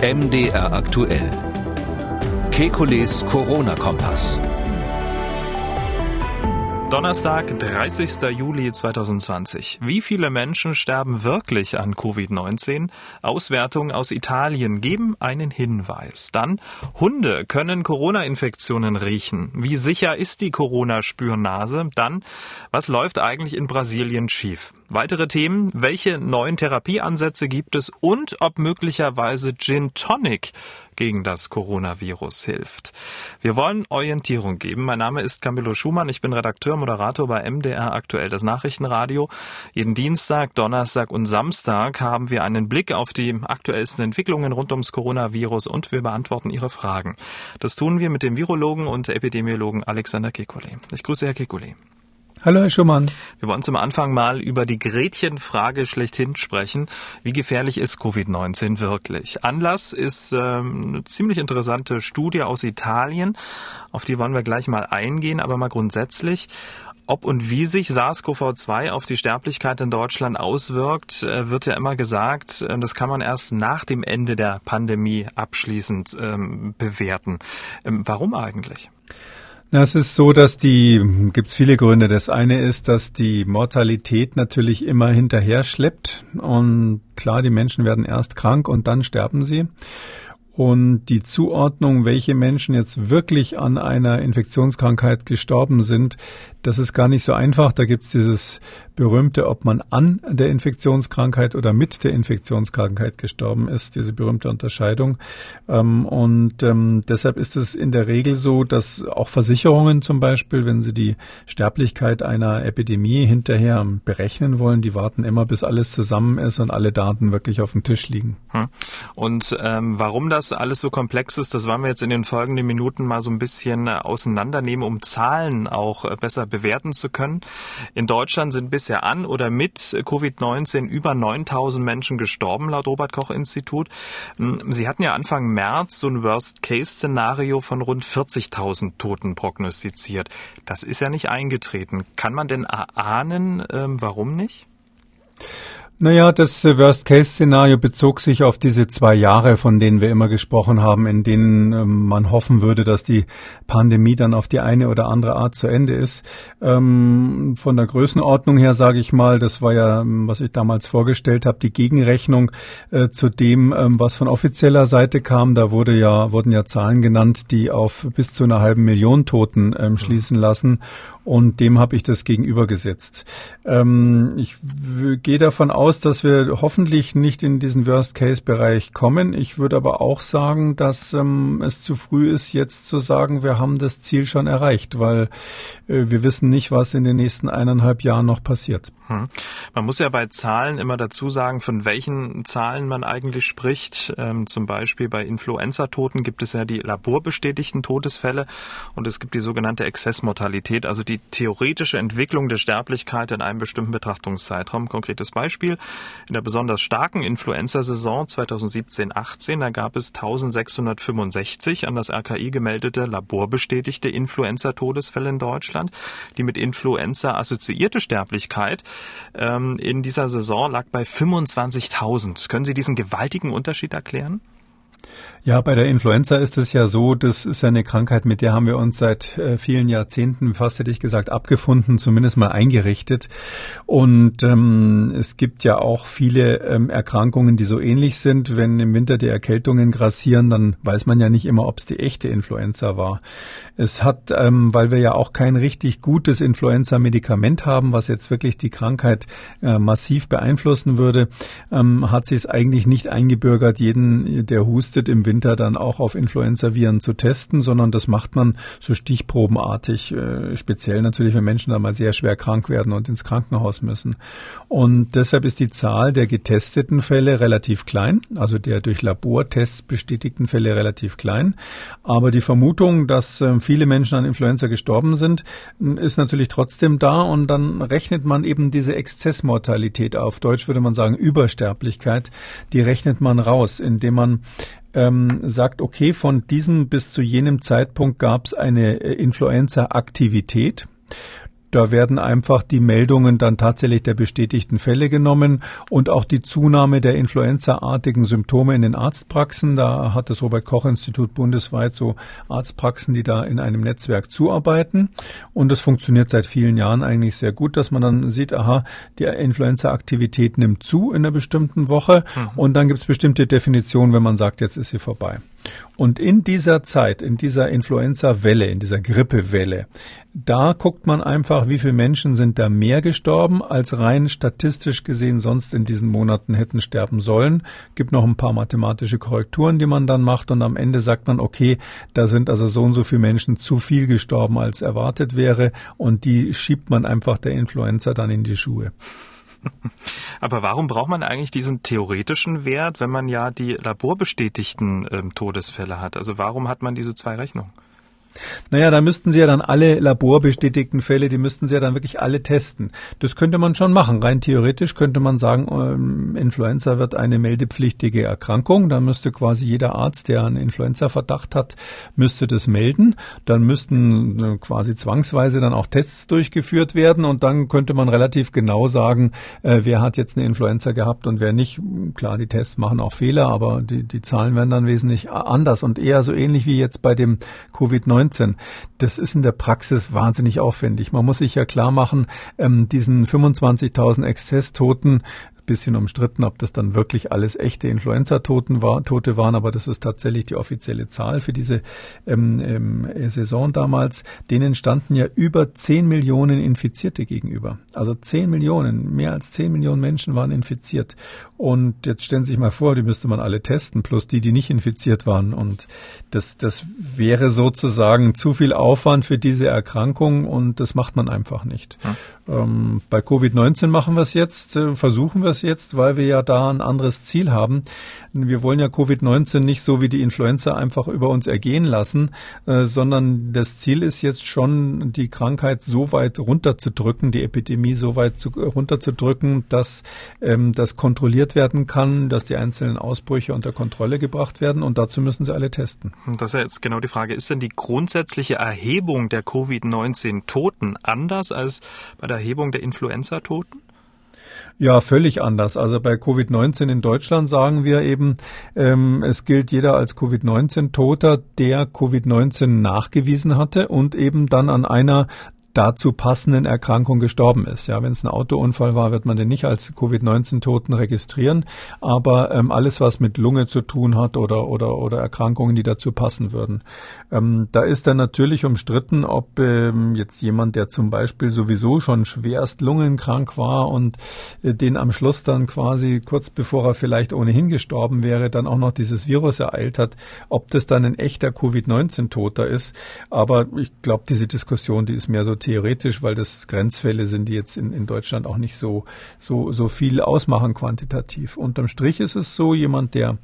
MDR aktuell. Kekules Corona-Kompass. Donnerstag, 30. Juli 2020. Wie viele Menschen sterben wirklich an Covid-19? Auswertungen aus Italien geben einen Hinweis. Dann, Hunde können Corona-Infektionen riechen. Wie sicher ist die Corona-Spürnase? Dann, was läuft eigentlich in Brasilien schief? Weitere Themen, welche neuen Therapieansätze gibt es und ob möglicherweise Gin Tonic gegen das Coronavirus hilft. Wir wollen Orientierung geben. Mein Name ist Camillo Schumann. Ich bin Redakteur, Moderator bei MDR aktuell das Nachrichtenradio. Jeden Dienstag, Donnerstag und Samstag haben wir einen Blick auf die aktuellsten Entwicklungen rund ums Coronavirus und wir beantworten Ihre Fragen. Das tun wir mit dem Virologen und Epidemiologen Alexander Kekulé. Ich grüße Herr Kekulé. Hallo, Herr Schumann. Wir wollen zum Anfang mal über die Gretchenfrage schlechthin sprechen. Wie gefährlich ist Covid-19 wirklich? Anlass ist ähm, eine ziemlich interessante Studie aus Italien. Auf die wollen wir gleich mal eingehen, aber mal grundsätzlich. Ob und wie sich SARS-CoV-2 auf die Sterblichkeit in Deutschland auswirkt, äh, wird ja immer gesagt, äh, das kann man erst nach dem Ende der Pandemie abschließend ähm, bewerten. Ähm, warum eigentlich? Na, es ist so, dass die, gibt es viele Gründe. Das eine ist, dass die Mortalität natürlich immer hinterher schleppt. Und klar, die Menschen werden erst krank und dann sterben sie. Und die Zuordnung, welche Menschen jetzt wirklich an einer Infektionskrankheit gestorben sind, das ist gar nicht so einfach. Da gibt es dieses berühmte, ob man an der Infektionskrankheit oder mit der Infektionskrankheit gestorben ist, diese berühmte Unterscheidung. Ähm, und ähm, deshalb ist es in der Regel so, dass auch Versicherungen zum Beispiel, wenn sie die Sterblichkeit einer Epidemie hinterher berechnen wollen, die warten immer, bis alles zusammen ist und alle Daten wirklich auf dem Tisch liegen. Hm. Und ähm, warum das alles so komplex ist, das wollen wir jetzt in den folgenden Minuten mal so ein bisschen äh, auseinandernehmen, um Zahlen auch äh, besser bewerten zu können. In Deutschland sind bis bisher an oder mit Covid-19 über 9000 Menschen gestorben, laut Robert Koch Institut. Hm, Sie hatten ja Anfang März so ein Worst-Case-Szenario von rund 40.000 Toten prognostiziert. Das ist ja nicht eingetreten. Kann man denn erahnen, ähm, warum nicht? Naja, das äh, Worst-Case-Szenario bezog sich auf diese zwei Jahre, von denen wir immer gesprochen haben, in denen ähm, man hoffen würde, dass die Pandemie dann auf die eine oder andere Art zu Ende ist. Ähm, von der Größenordnung her sage ich mal, das war ja, ähm, was ich damals vorgestellt habe, die Gegenrechnung äh, zu dem, was von offizieller Seite kam. Da wurde ja, wurden ja Zahlen genannt, die auf bis zu einer halben Million Toten schließen lassen. Und dem habe ich das gegenübergesetzt. Ich gehe davon aus, dass wir hoffentlich nicht in diesen Worst-Case-Bereich kommen. Ich würde aber auch sagen, dass ähm, es zu früh ist, jetzt zu sagen, wir haben das Ziel schon erreicht, weil äh, wir wissen nicht, was in den nächsten eineinhalb Jahren noch passiert. Hm. Man muss ja bei Zahlen immer dazu sagen, von welchen Zahlen man eigentlich spricht. Ähm, zum Beispiel bei Influenza-Toten gibt es ja die laborbestätigten Todesfälle und es gibt die sogenannte Exzessmortalität, also die theoretische Entwicklung der Sterblichkeit in einem bestimmten Betrachtungszeitraum. Konkretes Beispiel. In der besonders starken Influenza-Saison 2017-18, da gab es 1665 an das RKI gemeldete laborbestätigte Influenza-Todesfälle in Deutschland. Die mit Influenza assoziierte Sterblichkeit ähm, in dieser Saison lag bei 25.000. Können Sie diesen gewaltigen Unterschied erklären? Ja, bei der Influenza ist es ja so, das ist eine Krankheit, mit der haben wir uns seit äh, vielen Jahrzehnten, fast hätte ich gesagt, abgefunden, zumindest mal eingerichtet. Und ähm, es gibt ja auch viele ähm, Erkrankungen, die so ähnlich sind. Wenn im Winter die Erkältungen grassieren, dann weiß man ja nicht immer, ob es die echte Influenza war. Es hat, ähm, weil wir ja auch kein richtig gutes Influenza-Medikament haben, was jetzt wirklich die Krankheit äh, massiv beeinflussen würde, ähm, hat sie es eigentlich nicht eingebürgert, jeden, der hustet im Winter dann auch auf Influenza-Viren zu testen, sondern das macht man so stichprobenartig, äh, speziell natürlich, wenn Menschen dann mal sehr schwer krank werden und ins Krankenhaus müssen. Und deshalb ist die Zahl der getesteten Fälle relativ klein, also der durch Labortests bestätigten Fälle relativ klein. Aber die Vermutung, dass äh, viele Menschen an Influenza gestorben sind, ist natürlich trotzdem da und dann rechnet man eben diese Exzessmortalität auf Deutsch würde man sagen Übersterblichkeit, die rechnet man raus, indem man ähm, sagt, okay, von diesem bis zu jenem Zeitpunkt gab es eine äh, Influenza-Aktivität. Da werden einfach die Meldungen dann tatsächlich der bestätigten Fälle genommen und auch die Zunahme der influenzaartigen Symptome in den Arztpraxen. Da hat das Robert Koch Institut bundesweit so Arztpraxen, die da in einem Netzwerk zuarbeiten. Und das funktioniert seit vielen Jahren eigentlich sehr gut, dass man dann sieht, aha, die Influenza-Aktivität nimmt zu in einer bestimmten Woche. Mhm. Und dann gibt es bestimmte Definitionen, wenn man sagt, jetzt ist sie vorbei. Und in dieser Zeit, in dieser Influenza-Welle, in dieser Grippewelle, da guckt man einfach, wie viele Menschen sind da mehr gestorben, als rein statistisch gesehen sonst in diesen Monaten hätten sterben sollen. Gibt noch ein paar mathematische Korrekturen, die man dann macht und am Ende sagt man, okay, da sind also so und so viele Menschen zu viel gestorben, als erwartet wäre und die schiebt man einfach der Influenza dann in die Schuhe. Aber warum braucht man eigentlich diesen theoretischen Wert, wenn man ja die laborbestätigten ähm, Todesfälle hat? Also warum hat man diese zwei Rechnungen? Naja, da müssten Sie ja dann alle laborbestätigten Fälle, die müssten Sie ja dann wirklich alle testen. Das könnte man schon machen. Rein theoretisch könnte man sagen, ähm, Influenza wird eine meldepflichtige Erkrankung. Da müsste quasi jeder Arzt, der einen Influenza-Verdacht hat, müsste das melden. Dann müssten äh, quasi zwangsweise dann auch Tests durchgeführt werden und dann könnte man relativ genau sagen, äh, wer hat jetzt eine Influenza gehabt und wer nicht. Klar, die Tests machen auch Fehler, aber die, die Zahlen werden dann wesentlich anders und eher so ähnlich wie jetzt bei dem Covid-19 das ist in der Praxis wahnsinnig aufwendig. Man muss sich ja klar machen, ähm, diesen 25.000 Exzesstoten, bisschen umstritten, ob das dann wirklich alles echte Influenza-Toten war, Tote waren, aber das ist tatsächlich die offizielle Zahl für diese ähm, ähm, Saison damals. Denen standen ja über 10 Millionen Infizierte gegenüber. Also 10 Millionen, mehr als 10 Millionen Menschen waren infiziert. Und jetzt stellen Sie sich mal vor, die müsste man alle testen, plus die, die nicht infiziert waren. Und das, das wäre sozusagen zu viel Aufwand für diese Erkrankung und das macht man einfach nicht. Ja. Ähm, bei Covid-19 machen wir es jetzt, äh, versuchen wir es das jetzt, weil wir ja da ein anderes Ziel haben. Wir wollen ja Covid-19 nicht so wie die Influenza einfach über uns ergehen lassen, äh, sondern das Ziel ist jetzt schon, die Krankheit so weit runterzudrücken, die Epidemie so weit zu, runterzudrücken, dass ähm, das kontrolliert werden kann, dass die einzelnen Ausbrüche unter Kontrolle gebracht werden und dazu müssen sie alle testen. Das ist ja jetzt genau die Frage. Ist denn die grundsätzliche Erhebung der Covid-19-Toten anders als bei der Erhebung der Influenza-Toten? Ja, völlig anders. Also bei Covid-19 in Deutschland sagen wir eben, ähm, es gilt jeder als Covid-19-Toter, der Covid-19 nachgewiesen hatte und eben dann an einer dazu passenden Erkrankung gestorben ist. Ja, wenn es ein Autounfall war, wird man den nicht als Covid-19-Toten registrieren. Aber ähm, alles, was mit Lunge zu tun hat oder oder oder Erkrankungen, die dazu passen würden, ähm, da ist dann natürlich umstritten, ob ähm, jetzt jemand, der zum Beispiel sowieso schon schwerst lungenkrank war und äh, den am Schluss dann quasi kurz bevor er vielleicht ohnehin gestorben wäre, dann auch noch dieses Virus ereilt hat, ob das dann ein echter Covid-19-Toter ist. Aber ich glaube, diese Diskussion, die ist mehr so theoretisch, weil das Grenzfälle sind, die jetzt in, in Deutschland auch nicht so, so, so viel ausmachen quantitativ. Unterm Strich ist es so, jemand, der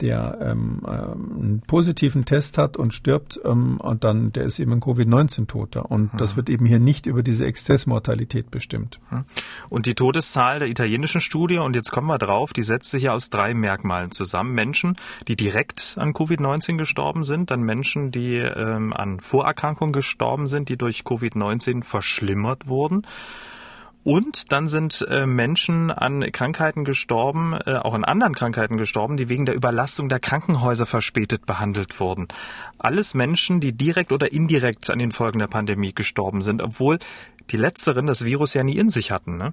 der ähm, ähm, einen positiven Test hat und stirbt, ähm, und dann der ist eben ein Covid-19-Toter. Und hm. das wird eben hier nicht über diese Exzessmortalität bestimmt. Hm. Und die Todeszahl der italienischen Studie, und jetzt kommen wir drauf, die setzt sich ja aus drei Merkmalen zusammen. Menschen, die direkt an Covid-19 gestorben sind, dann Menschen, die ähm, an Vorerkrankungen gestorben sind, die durch Covid-19 verschlimmert wurden. Und dann sind äh, Menschen an Krankheiten gestorben, äh, auch an anderen Krankheiten gestorben, die wegen der Überlastung der Krankenhäuser verspätet behandelt wurden. Alles Menschen, die direkt oder indirekt an den Folgen der Pandemie gestorben sind, obwohl die letzteren das Virus ja nie in sich hatten. Ne?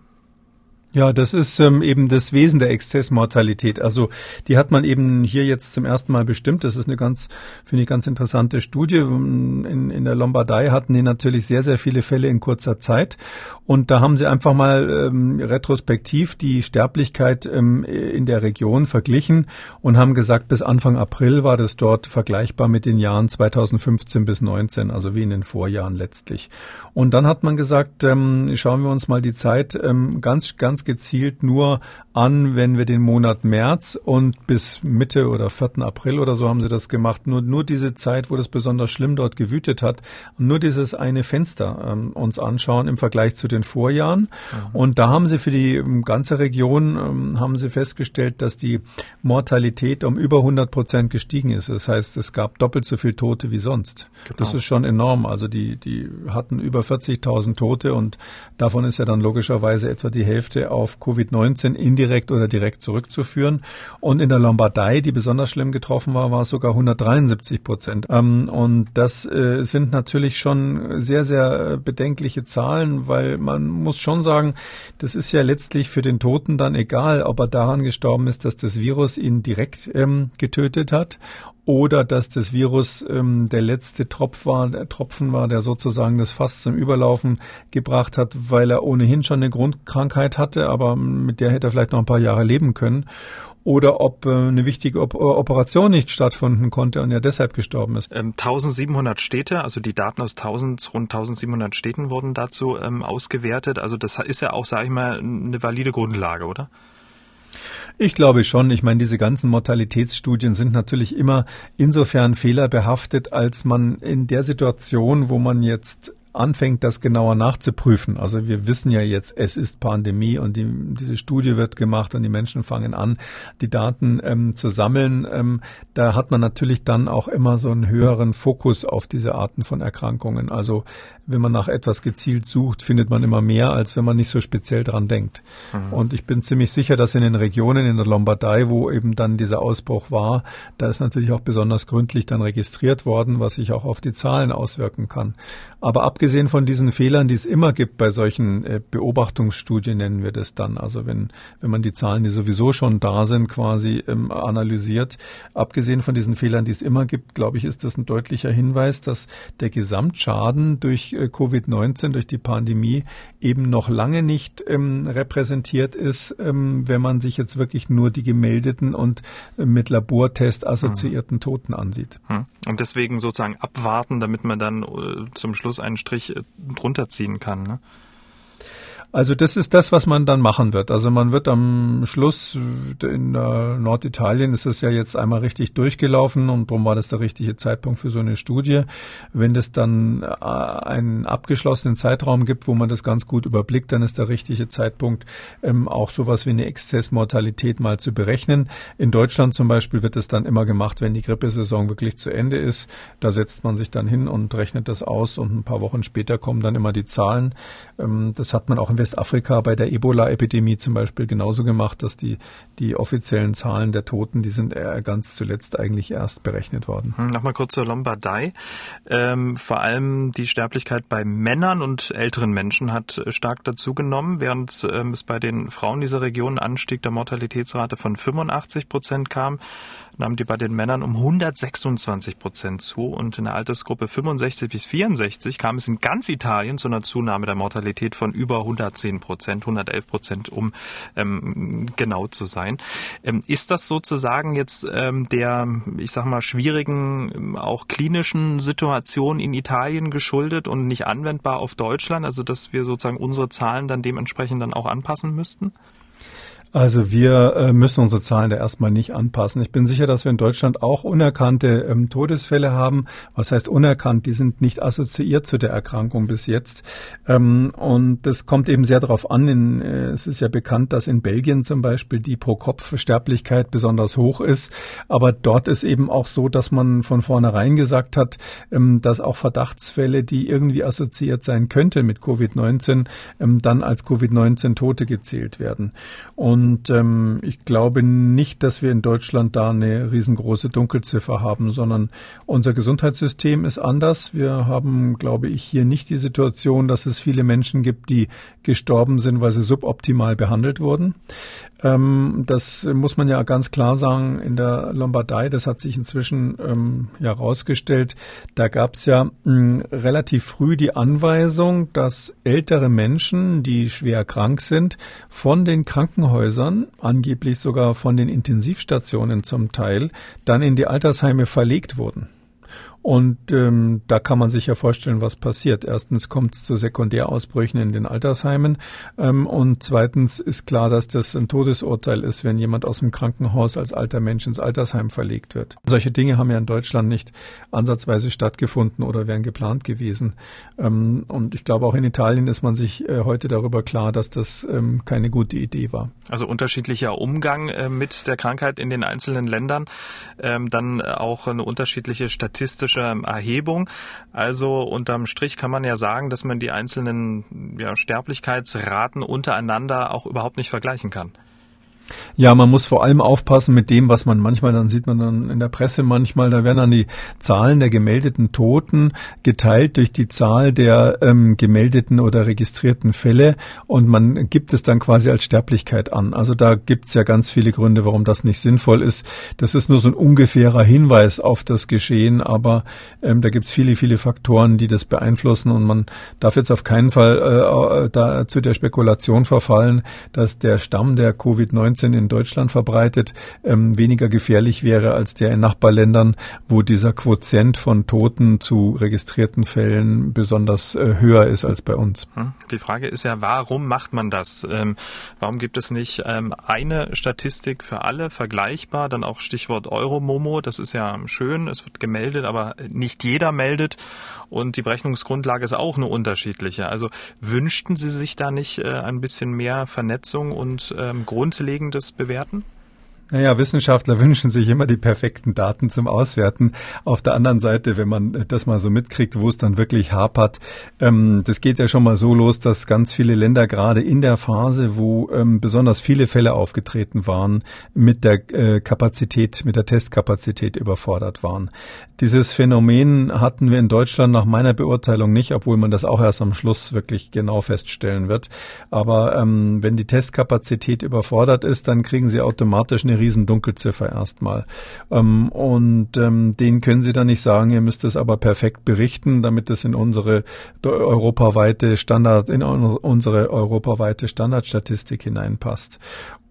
Ja, das ist ähm, eben das Wesen der Exzessmortalität. Also die hat man eben hier jetzt zum ersten Mal bestimmt. Das ist eine ganz, finde ich, ganz interessante Studie. In, in der Lombardei hatten die natürlich sehr, sehr viele Fälle in kurzer Zeit. Und da haben sie einfach mal ähm, retrospektiv die Sterblichkeit ähm, in der Region verglichen und haben gesagt, bis Anfang April war das dort vergleichbar mit den Jahren 2015 bis 19, also wie in den Vorjahren letztlich. Und dann hat man gesagt, ähm, schauen wir uns mal die Zeit ähm, ganz, ganz gezielt nur an, wenn wir den Monat März und bis Mitte oder 4. April oder so haben sie das gemacht. Nur, nur diese Zeit, wo das besonders schlimm dort gewütet hat. Nur dieses eine Fenster ähm, uns anschauen im Vergleich zu den Vorjahren. Mhm. Und da haben sie für die ähm, ganze Region, ähm, haben sie festgestellt, dass die Mortalität um über 100 Prozent gestiegen ist. Das heißt, es gab doppelt so viel Tote wie sonst. Genau. Das ist schon enorm. Also die, die hatten über 40.000 Tote und davon ist ja dann logischerweise etwa die Hälfte auf Covid-19 indirekt oder direkt zurückzuführen. Und in der Lombardei, die besonders schlimm getroffen war, war es sogar 173 Prozent. Ähm, und das äh, sind natürlich schon sehr, sehr bedenkliche Zahlen, weil man muss schon sagen, das ist ja letztlich für den Toten dann egal, ob er daran gestorben ist, dass das Virus ihn direkt ähm, getötet hat oder dass das Virus ähm, der letzte Tropf war, der Tropfen war, der sozusagen das Fass zum Überlaufen gebracht hat, weil er ohnehin schon eine Grundkrankheit hatte, aber mit der hätte er vielleicht noch ein paar Jahre leben können oder ob äh, eine wichtige Op Operation nicht stattfinden konnte und er deshalb gestorben ist. Ähm, 1700 Städte, also die Daten aus 1000, rund 1700 Städten wurden dazu ähm, ausgewertet. Also das ist ja auch, sage ich mal, eine valide Grundlage, oder? Ich glaube schon. Ich meine, diese ganzen Mortalitätsstudien sind natürlich immer insofern fehlerbehaftet, als man in der Situation, wo man jetzt anfängt, das genauer nachzuprüfen. Also wir wissen ja jetzt, es ist Pandemie und die, diese Studie wird gemacht und die Menschen fangen an, die Daten ähm, zu sammeln. Ähm, da hat man natürlich dann auch immer so einen höheren Fokus auf diese Arten von Erkrankungen. Also wenn man nach etwas gezielt sucht, findet man immer mehr, als wenn man nicht so speziell dran denkt. Mhm. Und ich bin ziemlich sicher, dass in den Regionen in der Lombardei, wo eben dann dieser Ausbruch war, da ist natürlich auch besonders gründlich dann registriert worden, was sich auch auf die Zahlen auswirken kann. Aber abgesehen von diesen Fehlern, die es immer gibt bei solchen äh, Beobachtungsstudien, nennen wir das dann, also wenn, wenn man die Zahlen, die sowieso schon da sind, quasi ähm, analysiert, abgesehen von diesen Fehlern, die es immer gibt, glaube ich, ist das ein deutlicher Hinweis, dass der Gesamtschaden durch äh, Covid-19, durch die Pandemie eben noch lange nicht ähm, repräsentiert ist, ähm, wenn man sich jetzt wirklich nur die gemeldeten und äh, mit Labortest assoziierten mhm. Toten ansieht. Mhm. Und deswegen sozusagen abwarten, damit man dann äh, zum Schluss einen Strich äh, drunter ziehen kann. Ne? Also das ist das, was man dann machen wird. Also man wird am Schluss in äh, Norditalien ist es ja jetzt einmal richtig durchgelaufen und darum war das der richtige Zeitpunkt für so eine Studie. Wenn es dann äh, einen abgeschlossenen Zeitraum gibt, wo man das ganz gut überblickt, dann ist der richtige Zeitpunkt, ähm, auch sowas wie eine Exzessmortalität mal zu berechnen. In Deutschland zum Beispiel wird es dann immer gemacht, wenn die Grippesaison wirklich zu Ende ist. Da setzt man sich dann hin und rechnet das aus und ein paar Wochen später kommen dann immer die Zahlen. Ähm, das hat man auch in Westafrika bei der Ebola-Epidemie zum Beispiel genauso gemacht, dass die, die offiziellen Zahlen der Toten, die sind ganz zuletzt eigentlich erst berechnet worden. Hm, Nochmal kurz zur Lombardei. Ähm, vor allem die Sterblichkeit bei Männern und älteren Menschen hat stark dazugenommen, während ähm, es bei den Frauen dieser Region Anstieg der Mortalitätsrate von 85 Prozent kam nahmen die bei den Männern um 126 Prozent zu und in der Altersgruppe 65 bis 64 kam es in ganz Italien zu einer Zunahme der Mortalität von über 110 Prozent, 111 Prozent, um ähm, genau zu sein. Ähm, ist das sozusagen jetzt ähm, der, ich sag mal, schwierigen, auch klinischen Situation in Italien geschuldet und nicht anwendbar auf Deutschland? Also, dass wir sozusagen unsere Zahlen dann dementsprechend dann auch anpassen müssten? Also wir äh, müssen unsere Zahlen da erstmal nicht anpassen. Ich bin sicher, dass wir in Deutschland auch unerkannte ähm, Todesfälle haben. Was heißt unerkannt? Die sind nicht assoziiert zu der Erkrankung bis jetzt. Ähm, und das kommt eben sehr darauf an. In, äh, es ist ja bekannt, dass in Belgien zum Beispiel die Pro-Kopf-Sterblichkeit besonders hoch ist. Aber dort ist eben auch so, dass man von vornherein gesagt hat, ähm, dass auch Verdachtsfälle, die irgendwie assoziiert sein könnte mit Covid-19, ähm, dann als Covid-19 Tote gezählt werden. Und und ähm, ich glaube nicht, dass wir in Deutschland da eine riesengroße Dunkelziffer haben, sondern unser Gesundheitssystem ist anders. Wir haben, glaube ich, hier nicht die Situation, dass es viele Menschen gibt, die gestorben sind, weil sie suboptimal behandelt wurden. Ähm, das muss man ja ganz klar sagen. In der Lombardei, das hat sich inzwischen ähm, ja herausgestellt, da gab es ja mh, relativ früh die Anweisung, dass ältere Menschen, die schwer krank sind, von den Krankenhäusern, angeblich sogar von den Intensivstationen zum Teil, dann in die Altersheime verlegt wurden. Und ähm, da kann man sich ja vorstellen, was passiert. Erstens kommt es zu Sekundärausbrüchen in den Altersheimen ähm, und zweitens ist klar, dass das ein Todesurteil ist, wenn jemand aus dem Krankenhaus als alter Mensch ins Altersheim verlegt wird. Solche Dinge haben ja in Deutschland nicht ansatzweise stattgefunden oder wären geplant gewesen. Ähm, und ich glaube, auch in Italien ist man sich äh, heute darüber klar, dass das ähm, keine gute Idee war. Also unterschiedlicher Umgang äh, mit der Krankheit in den einzelnen Ländern, ähm, dann auch eine unterschiedliche statistische Erhebung. Also unterm Strich kann man ja sagen, dass man die einzelnen ja, Sterblichkeitsraten untereinander auch überhaupt nicht vergleichen kann. Ja, man muss vor allem aufpassen mit dem, was man manchmal, dann sieht man dann in der Presse manchmal, da werden dann die Zahlen der gemeldeten Toten geteilt durch die Zahl der ähm, gemeldeten oder registrierten Fälle und man gibt es dann quasi als Sterblichkeit an. Also da gibt es ja ganz viele Gründe, warum das nicht sinnvoll ist. Das ist nur so ein ungefährer Hinweis auf das Geschehen, aber ähm, da gibt es viele, viele Faktoren, die das beeinflussen und man darf jetzt auf keinen Fall äh, da zu der Spekulation verfallen, dass der Stamm der Covid-19 in Deutschland verbreitet, ähm, weniger gefährlich wäre als der in Nachbarländern, wo dieser Quotient von Toten zu registrierten Fällen besonders äh, höher ist als bei uns. Hm. Die Frage ist ja, warum macht man das? Ähm, warum gibt es nicht ähm, eine Statistik für alle vergleichbar? Dann auch Stichwort Euromomo, das ist ja schön, es wird gemeldet, aber nicht jeder meldet und die Berechnungsgrundlage ist auch eine unterschiedliche. Also wünschten Sie sich da nicht äh, ein bisschen mehr Vernetzung und ähm, grundlegendes Bewerten? Naja, Wissenschaftler wünschen sich immer die perfekten Daten zum Auswerten. Auf der anderen Seite, wenn man das mal so mitkriegt, wo es dann wirklich hapert, ähm, das geht ja schon mal so los, dass ganz viele Länder gerade in der Phase, wo ähm, besonders viele Fälle aufgetreten waren, mit der äh, Kapazität, mit der Testkapazität überfordert waren. Dieses Phänomen hatten wir in Deutschland nach meiner Beurteilung nicht, obwohl man das auch erst am Schluss wirklich genau feststellen wird. Aber ähm, wenn die Testkapazität überfordert ist, dann kriegen Sie automatisch eine riesen Dunkelziffer erstmal. Ähm, und ähm, denen können Sie dann nicht sagen, ihr müsst es aber perfekt berichten, damit es in unsere europaweite Standard, in unsere europaweite Standardstatistik hineinpasst.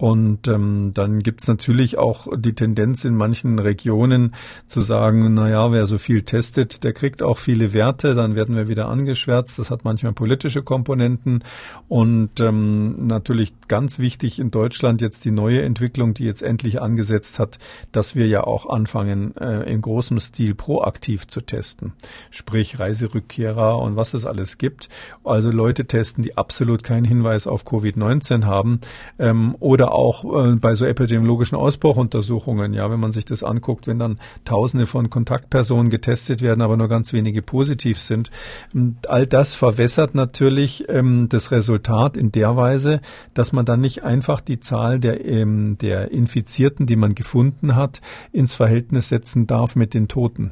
Und ähm, dann gibt's natürlich auch die Tendenz in manchen Regionen zu sagen, na ja, wer so viel testet, der kriegt auch viele Werte, dann werden wir wieder angeschwärzt. Das hat manchmal politische Komponenten. Und ähm, natürlich ganz wichtig in Deutschland jetzt die neue Entwicklung, die jetzt endlich angesetzt hat, dass wir ja auch anfangen, äh, in großem Stil proaktiv zu testen. Sprich Reiserückkehrer und was es alles gibt. Also Leute testen, die absolut keinen Hinweis auf Covid-19 haben ähm, oder auch äh, bei so epidemiologischen Ausbruchuntersuchungen. Ja, wenn man sich das anguckt, wenn dann Tausende von Kontaktpersonen getestet werden, aber nur ganz wenige positiv sind. Und all das verwässert natürlich ähm, das Resultat in der Weise, dass man dann nicht einfach die Zahl der, ähm, der Infizierten Infizierten, die man gefunden hat, ins Verhältnis setzen darf mit den Toten.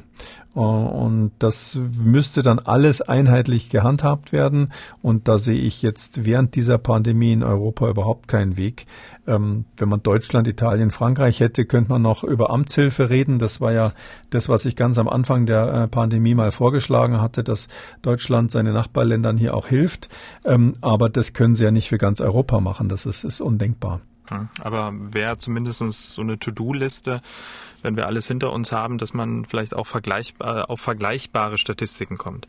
Äh, und das müsste dann alles einheitlich gehandhabt werden. Und da sehe ich jetzt während dieser Pandemie in Europa überhaupt keinen Weg. Ähm, wenn man Deutschland, Italien, Frankreich hätte, könnte man noch über Amtshilfe reden. Das war ja das, was ich ganz am Anfang der äh, Pandemie mal vorgeschlagen hatte, dass Deutschland seine Nachbarländern hier auch hilft. Ähm, aber das können sie ja nicht für ganz Europa machen. Das ist, ist undenkbar. Aber wäre zumindest so eine To-Do-Liste, wenn wir alles hinter uns haben, dass man vielleicht auch vergleichbar, auf vergleichbare Statistiken kommt.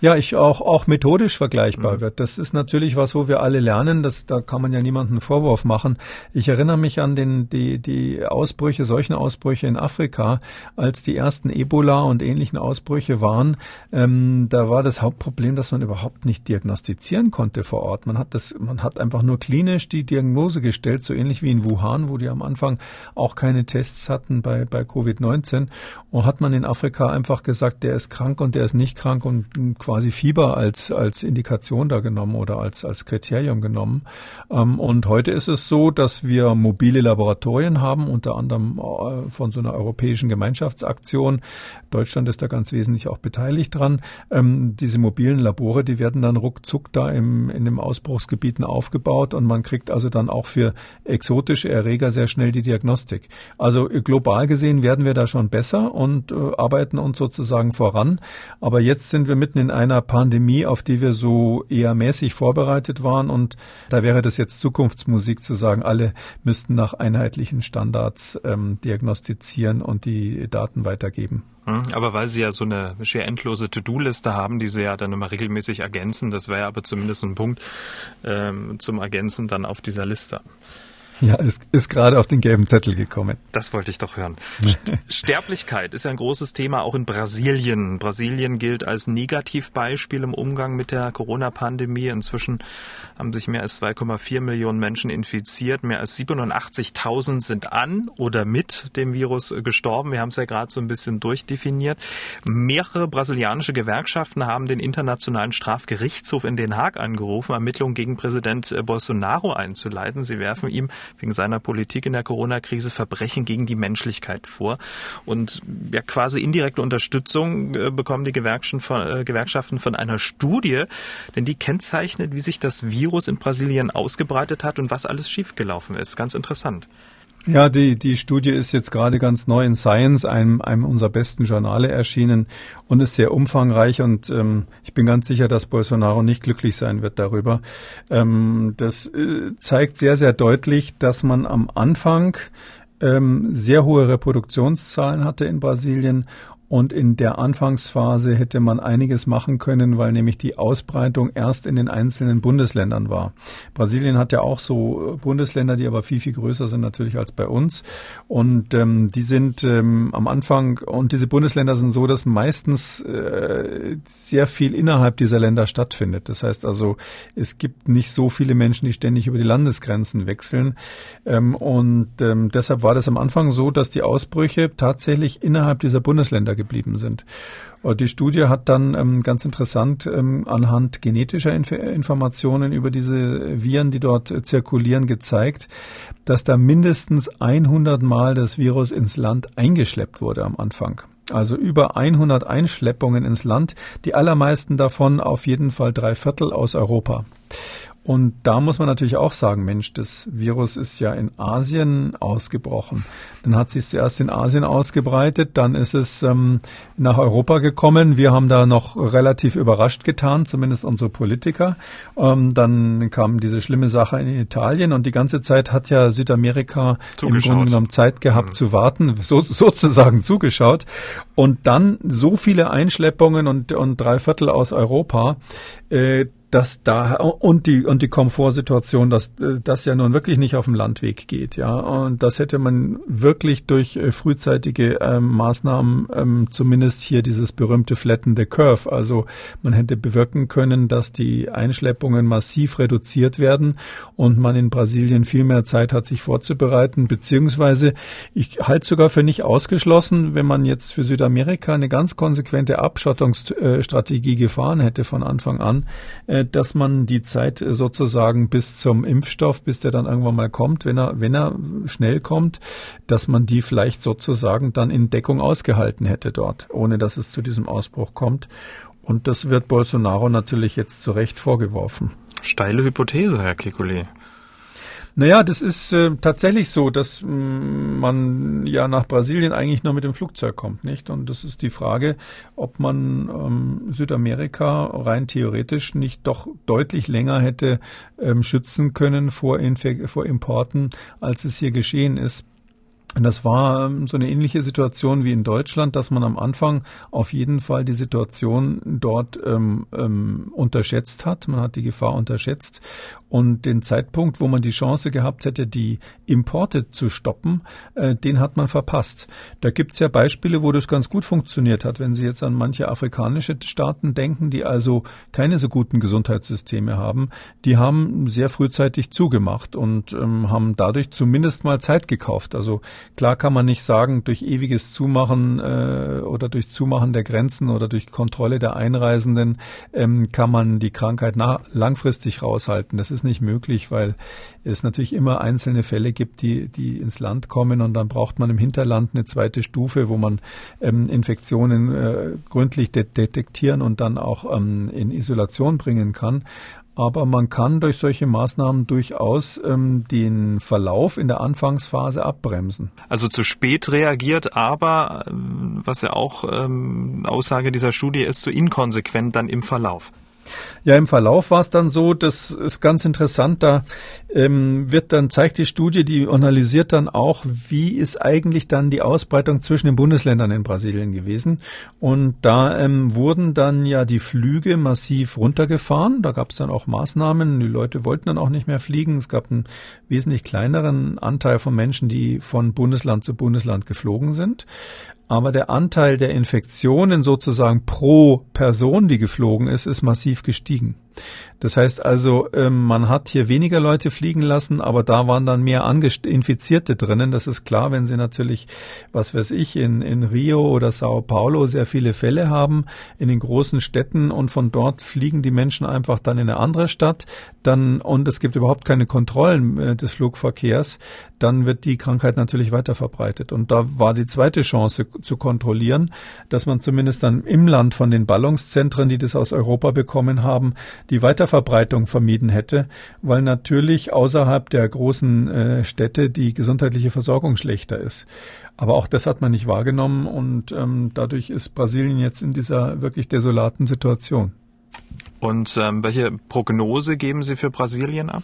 Ja, ich auch, auch methodisch vergleichbar mhm. wird. Das ist natürlich was, wo wir alle lernen. Das, da kann man ja niemanden Vorwurf machen. Ich erinnere mich an den, die, die Ausbrüche, solchen Ausbrüche in Afrika, als die ersten Ebola und ähnlichen Ausbrüche waren. Ähm, da war das Hauptproblem, dass man überhaupt nicht diagnostizieren konnte vor Ort. Man hat das, man hat einfach nur klinisch die Diagnose gestellt, so ähnlich wie in Wuhan, wo die am Anfang auch keine Tests hatten bei, bei Covid-19. Und hat man in Afrika einfach gesagt, der ist krank und der ist nicht krank und quasi Fieber als, als Indikation da genommen oder als, als Kriterium genommen. Ähm, und heute ist es so, dass wir mobile Laboratorien haben, unter anderem äh, von so einer europäischen Gemeinschaftsaktion. Deutschland ist da ganz wesentlich auch beteiligt dran. Ähm, diese mobilen Labore, die werden dann ruckzuck da im, in den Ausbruchsgebieten aufgebaut und man kriegt also dann auch für exotische Erreger sehr schnell die Diagnostik. Also global gesehen werden wir da schon besser und äh, arbeiten uns sozusagen voran. Aber jetzt sind wir mit mitten in einer Pandemie, auf die wir so eher mäßig vorbereitet waren. Und da wäre das jetzt Zukunftsmusik zu sagen, alle müssten nach einheitlichen Standards ähm, diagnostizieren und die Daten weitergeben. Hm, aber weil Sie ja so eine schier endlose To-Do-Liste haben, die Sie ja dann immer regelmäßig ergänzen, das wäre aber zumindest ein Punkt ähm, zum Ergänzen dann auf dieser Liste. Ja, ist, ist gerade auf den gelben Zettel gekommen. Das wollte ich doch hören. Sterblichkeit ist ja ein großes Thema auch in Brasilien. Brasilien gilt als Negativbeispiel im Umgang mit der Corona-Pandemie. Inzwischen haben sich mehr als 2,4 Millionen Menschen infiziert. Mehr als 87.000 sind an oder mit dem Virus gestorben. Wir haben es ja gerade so ein bisschen durchdefiniert. Mehrere brasilianische Gewerkschaften haben den Internationalen Strafgerichtshof in Den Haag angerufen, Ermittlungen gegen Präsident Bolsonaro einzuleiten. Sie werfen ihm wegen seiner Politik in der Corona-Krise Verbrechen gegen die Menschlichkeit vor. Und ja, quasi indirekte Unterstützung äh, bekommen die Gewerkschaften von, äh, Gewerkschaften von einer Studie, denn die kennzeichnet, wie sich das Virus in Brasilien ausgebreitet hat und was alles schiefgelaufen ist. Ganz interessant. Ja, die, die Studie ist jetzt gerade ganz neu in Science, einem, einem unserer besten Journale erschienen und ist sehr umfangreich und ähm, ich bin ganz sicher, dass Bolsonaro nicht glücklich sein wird darüber. Ähm, das äh, zeigt sehr, sehr deutlich, dass man am Anfang ähm, sehr hohe Reproduktionszahlen hatte in Brasilien und in der Anfangsphase hätte man einiges machen können, weil nämlich die Ausbreitung erst in den einzelnen Bundesländern war. Brasilien hat ja auch so Bundesländer, die aber viel, viel größer sind natürlich als bei uns. Und ähm, die sind ähm, am Anfang, und diese Bundesländer sind so, dass meistens äh, sehr viel innerhalb dieser Länder stattfindet. Das heißt also, es gibt nicht so viele Menschen, die ständig über die Landesgrenzen wechseln. Ähm, und ähm, deshalb war das am Anfang so, dass die Ausbrüche tatsächlich innerhalb dieser Bundesländer geblieben sind. Die Studie hat dann ähm, ganz interessant ähm, anhand genetischer Inf Informationen über diese Viren, die dort äh, zirkulieren, gezeigt, dass da mindestens 100 Mal das Virus ins Land eingeschleppt wurde am Anfang. Also über 100 Einschleppungen ins Land, die allermeisten davon auf jeden Fall drei Viertel aus Europa. Und da muss man natürlich auch sagen, Mensch, das Virus ist ja in Asien ausgebrochen. Dann hat sich zuerst in Asien ausgebreitet, dann ist es ähm, nach Europa gekommen. Wir haben da noch relativ überrascht getan, zumindest unsere Politiker. Ähm, dann kam diese schlimme Sache in Italien und die ganze Zeit hat ja Südamerika zugeschaut. im Grunde genommen Zeit gehabt mhm. zu warten, so, sozusagen zugeschaut. Und dann so viele Einschleppungen und, und drei Viertel aus Europa. Äh, dass da und die und die Komfortsituation, dass das ja nun wirklich nicht auf dem Landweg geht, ja und das hätte man wirklich durch äh, frühzeitige ähm, Maßnahmen ähm, zumindest hier dieses berühmte Flatten the Curve, also man hätte bewirken können, dass die Einschleppungen massiv reduziert werden und man in Brasilien viel mehr Zeit hat, sich vorzubereiten, beziehungsweise ich halte sogar für nicht ausgeschlossen, wenn man jetzt für Südamerika eine ganz konsequente Abschottungsstrategie gefahren hätte von Anfang an. Äh, äh, dass man die Zeit sozusagen bis zum Impfstoff, bis der dann irgendwann mal kommt, wenn er, wenn er schnell kommt, dass man die vielleicht sozusagen dann in Deckung ausgehalten hätte dort, ohne dass es zu diesem Ausbruch kommt. Und das wird Bolsonaro natürlich jetzt zu Recht vorgeworfen. Steile Hypothese, Herr Kekulé. Naja, das ist äh, tatsächlich so, dass mh, mm, man ja nach Brasilien eigentlich nur mit dem Flugzeug kommt, nicht? Und das ist die Frage, ob man ähm, Südamerika rein theoretisch nicht doch deutlich länger hätte ähm, schützen können vor, Infe vor Importen, als es hier geschehen ist. Das war ähm, so eine ähnliche Situation wie in Deutschland, dass man am Anfang auf jeden Fall die Situation dort ähm, ähm, unterschätzt hat. Man hat die Gefahr unterschätzt und den Zeitpunkt, wo man die Chance gehabt hätte, die Importe zu stoppen, äh, den hat man verpasst. Da gibt es ja Beispiele, wo das ganz gut funktioniert hat. Wenn Sie jetzt an manche afrikanische Staaten denken, die also keine so guten Gesundheitssysteme haben, die haben sehr frühzeitig zugemacht und ähm, haben dadurch zumindest mal Zeit gekauft. Also klar kann man nicht sagen, durch ewiges Zumachen äh, oder durch Zumachen der Grenzen oder durch Kontrolle der Einreisenden ähm, kann man die Krankheit langfristig raushalten. Das ist ist nicht möglich, weil es natürlich immer einzelne Fälle gibt, die, die ins Land kommen und dann braucht man im Hinterland eine zweite Stufe, wo man ähm, Infektionen äh, gründlich de detektieren und dann auch ähm, in Isolation bringen kann. Aber man kann durch solche Maßnahmen durchaus ähm, den Verlauf in der Anfangsphase abbremsen. Also zu spät reagiert, aber ähm, was ja auch ähm, Aussage dieser Studie ist, zu inkonsequent dann im Verlauf. Ja, im Verlauf war es dann so, das ist ganz interessant, da ähm, wird dann, zeigt die Studie, die analysiert dann auch, wie ist eigentlich dann die Ausbreitung zwischen den Bundesländern in Brasilien gewesen. Und da ähm, wurden dann ja die Flüge massiv runtergefahren. Da gab es dann auch Maßnahmen. Die Leute wollten dann auch nicht mehr fliegen. Es gab einen wesentlich kleineren Anteil von Menschen, die von Bundesland zu Bundesland geflogen sind aber der Anteil der Infektionen sozusagen pro Person, die geflogen ist, ist massiv gestiegen. Das heißt also, ähm, man hat hier weniger Leute fliegen lassen, aber da waren dann mehr Infizierte drinnen. Das ist klar, wenn Sie natürlich, was weiß ich, in, in Rio oder Sao Paulo sehr viele Fälle haben, in den großen Städten und von dort fliegen die Menschen einfach dann in eine andere Stadt, dann, und es gibt überhaupt keine Kontrollen äh, des Flugverkehrs, dann wird die Krankheit natürlich weiter verbreitet. Und da war die zweite Chance zu kontrollieren, dass man zumindest dann im Land von den Ballungszentren, die das aus Europa bekommen haben, die Weiterverbreitung vermieden hätte, weil natürlich außerhalb der großen äh, Städte die gesundheitliche Versorgung schlechter ist. Aber auch das hat man nicht wahrgenommen und ähm, dadurch ist Brasilien jetzt in dieser wirklich desolaten Situation. Und ähm, welche Prognose geben Sie für Brasilien ab?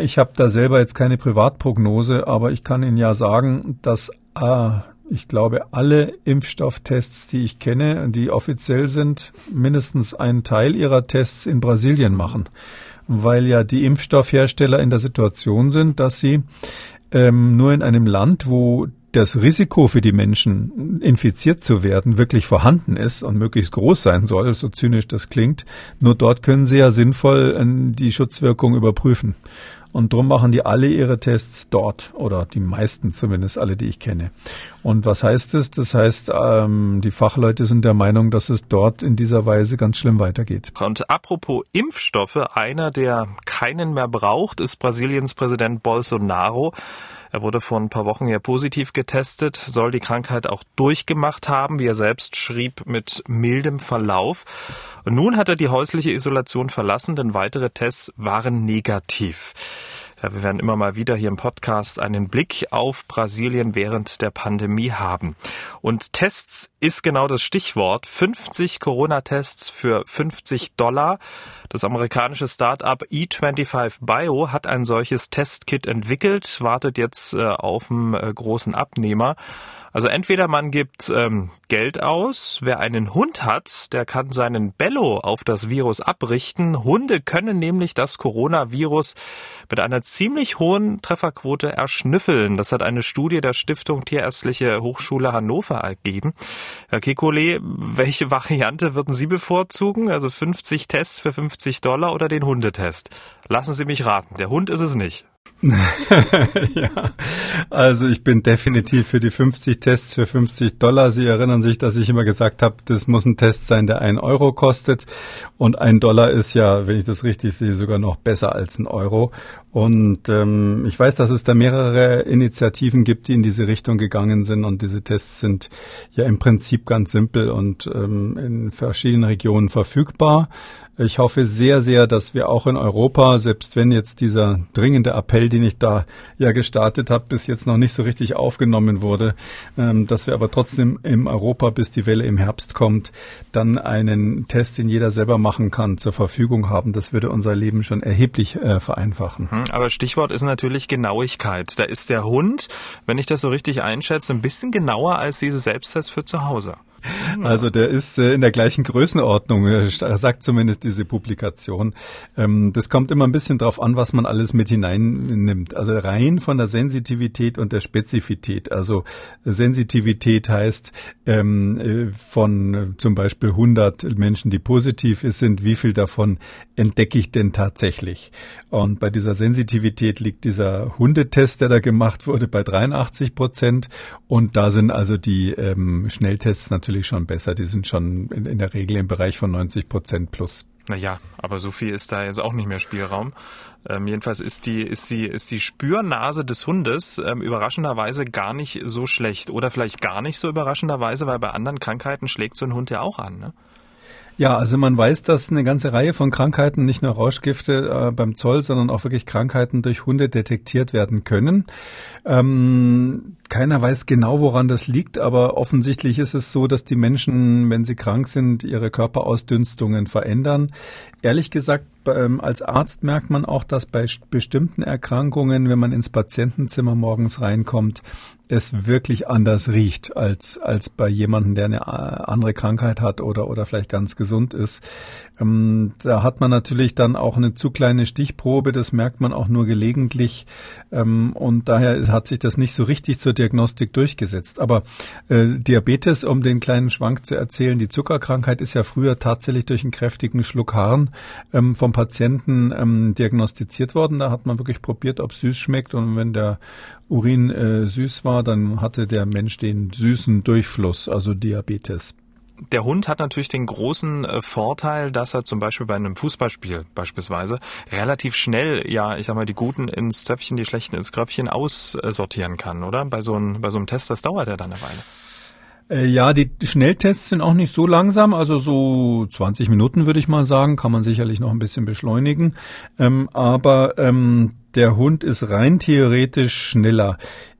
Ich habe da selber jetzt keine Privatprognose, aber ich kann Ihnen ja sagen, dass äh, ich glaube, alle Impfstofftests, die ich kenne, die offiziell sind, mindestens einen Teil ihrer Tests in Brasilien machen, weil ja die Impfstoffhersteller in der Situation sind, dass sie ähm, nur in einem Land, wo das Risiko für die Menschen, infiziert zu werden, wirklich vorhanden ist und möglichst groß sein soll, so zynisch das klingt, nur dort können sie ja sinnvoll äh, die Schutzwirkung überprüfen. Und drum machen die alle ihre Tests dort oder die meisten zumindest alle, die ich kenne. Und was heißt es? Das heißt, ähm, die Fachleute sind der Meinung, dass es dort in dieser Weise ganz schlimm weitergeht. Und apropos Impfstoffe, einer, der keinen mehr braucht, ist Brasiliens Präsident Bolsonaro. Er wurde vor ein paar Wochen ja positiv getestet, soll die Krankheit auch durchgemacht haben, wie er selbst schrieb, mit mildem Verlauf. Und nun hat er die häusliche Isolation verlassen, denn weitere Tests waren negativ. Ja, wir werden immer mal wieder hier im Podcast einen Blick auf Brasilien während der Pandemie haben. Und Tests ist genau das Stichwort. 50 Corona-Tests für 50 Dollar. Das amerikanische Start-up E25 Bio hat ein solches Testkit entwickelt, wartet jetzt äh, auf einen äh, großen Abnehmer. Also entweder man gibt ähm, Geld aus, wer einen Hund hat, der kann seinen Bello auf das Virus abrichten. Hunde können nämlich das Coronavirus mit einer ziemlich hohen Trefferquote erschnüffeln. Das hat eine Studie der Stiftung Tierärztliche Hochschule Hannover ergeben. Herr Kekulé, welche Variante würden Sie bevorzugen? Also 50 Tests für 50 Dollar oder den Hundetest? Lassen Sie mich raten, der Hund ist es nicht. ja, also ich bin definitiv für die 50 Tests für 50 Dollar. Sie erinnern sich, dass ich immer gesagt habe, das muss ein Test sein, der ein Euro kostet. Und ein Dollar ist ja, wenn ich das richtig sehe, sogar noch besser als ein Euro. Und ähm, ich weiß, dass es da mehrere Initiativen gibt, die in diese Richtung gegangen sind. Und diese Tests sind ja im Prinzip ganz simpel und ähm, in verschiedenen Regionen verfügbar. Ich hoffe sehr, sehr, dass wir auch in Europa, selbst wenn jetzt dieser dringende Appell, den ich da ja gestartet habe, bis jetzt noch nicht so richtig aufgenommen wurde, ähm, dass wir aber trotzdem im Europa, bis die Welle im Herbst kommt, dann einen Test, den jeder selber machen kann, zur Verfügung haben. Das würde unser Leben schon erheblich äh, vereinfachen. Mhm, aber Stichwort ist natürlich Genauigkeit. Da ist der Hund, wenn ich das so richtig einschätze, ein bisschen genauer als diese Selbsttests für zu Hause. Also der ist äh, in der gleichen Größenordnung, äh, sagt zumindest diese Publikation. Ähm, das kommt immer ein bisschen drauf an, was man alles mit hineinnimmt. Also rein von der Sensitivität und der Spezifität. Also Sensitivität heißt ähm, äh, von zum Beispiel 100 Menschen, die positiv sind, wie viel davon entdecke ich denn tatsächlich? Und bei dieser Sensitivität liegt dieser Hundetest, der da gemacht wurde, bei 83 Prozent. Und da sind also die ähm, Schnelltests natürlich natürlich schon besser. Die sind schon in, in der Regel im Bereich von 90 Prozent plus. Naja, aber so viel ist da jetzt auch nicht mehr Spielraum. Ähm, jedenfalls ist die, ist die, ist die Spürnase des Hundes ähm, überraschenderweise gar nicht so schlecht. Oder vielleicht gar nicht so überraschenderweise, weil bei anderen Krankheiten schlägt so ein Hund ja auch an. Ne? Ja, also man weiß, dass eine ganze Reihe von Krankheiten, nicht nur Rauschgifte äh, beim Zoll, sondern auch wirklich Krankheiten durch Hunde detektiert werden können. Ähm, keiner weiß genau, woran das liegt, aber offensichtlich ist es so, dass die Menschen, wenn sie krank sind, ihre Körperausdünstungen verändern. Ehrlich gesagt, ähm, als Arzt merkt man auch, dass bei bestimmten Erkrankungen, wenn man ins Patientenzimmer morgens reinkommt, es wirklich anders riecht als, als bei jemandem, der eine äh, andere Krankheit hat oder, oder vielleicht ganz gesund ist. Ähm, da hat man natürlich dann auch eine zu kleine Stichprobe, das merkt man auch nur gelegentlich. Ähm, und daher hat sich das nicht so richtig zur Diagnostik durchgesetzt. Aber äh, Diabetes, um den kleinen Schwank zu erzählen, die Zuckerkrankheit ist ja früher tatsächlich durch einen kräftigen Schluck Harn ähm, vom Patienten ähm, diagnostiziert worden. Da hat man wirklich probiert, ob süß schmeckt. Und wenn der Urin äh, süß war, dann hatte der Mensch den süßen Durchfluss, also Diabetes. Der Hund hat natürlich den großen äh, Vorteil, dass er zum Beispiel bei einem Fußballspiel beispielsweise relativ schnell, ja, ich sag mal, die Guten ins Töpfchen, die Schlechten ins Kröpfchen aussortieren kann, oder? Bei so einem, bei so einem Test, das dauert ja dann eine Weile. Äh, ja, die Schnelltests sind auch nicht so langsam, also so 20 Minuten würde ich mal sagen, kann man sicherlich noch ein bisschen beschleunigen. Ähm, aber ähm, der Hund ist rein theoretisch schneller.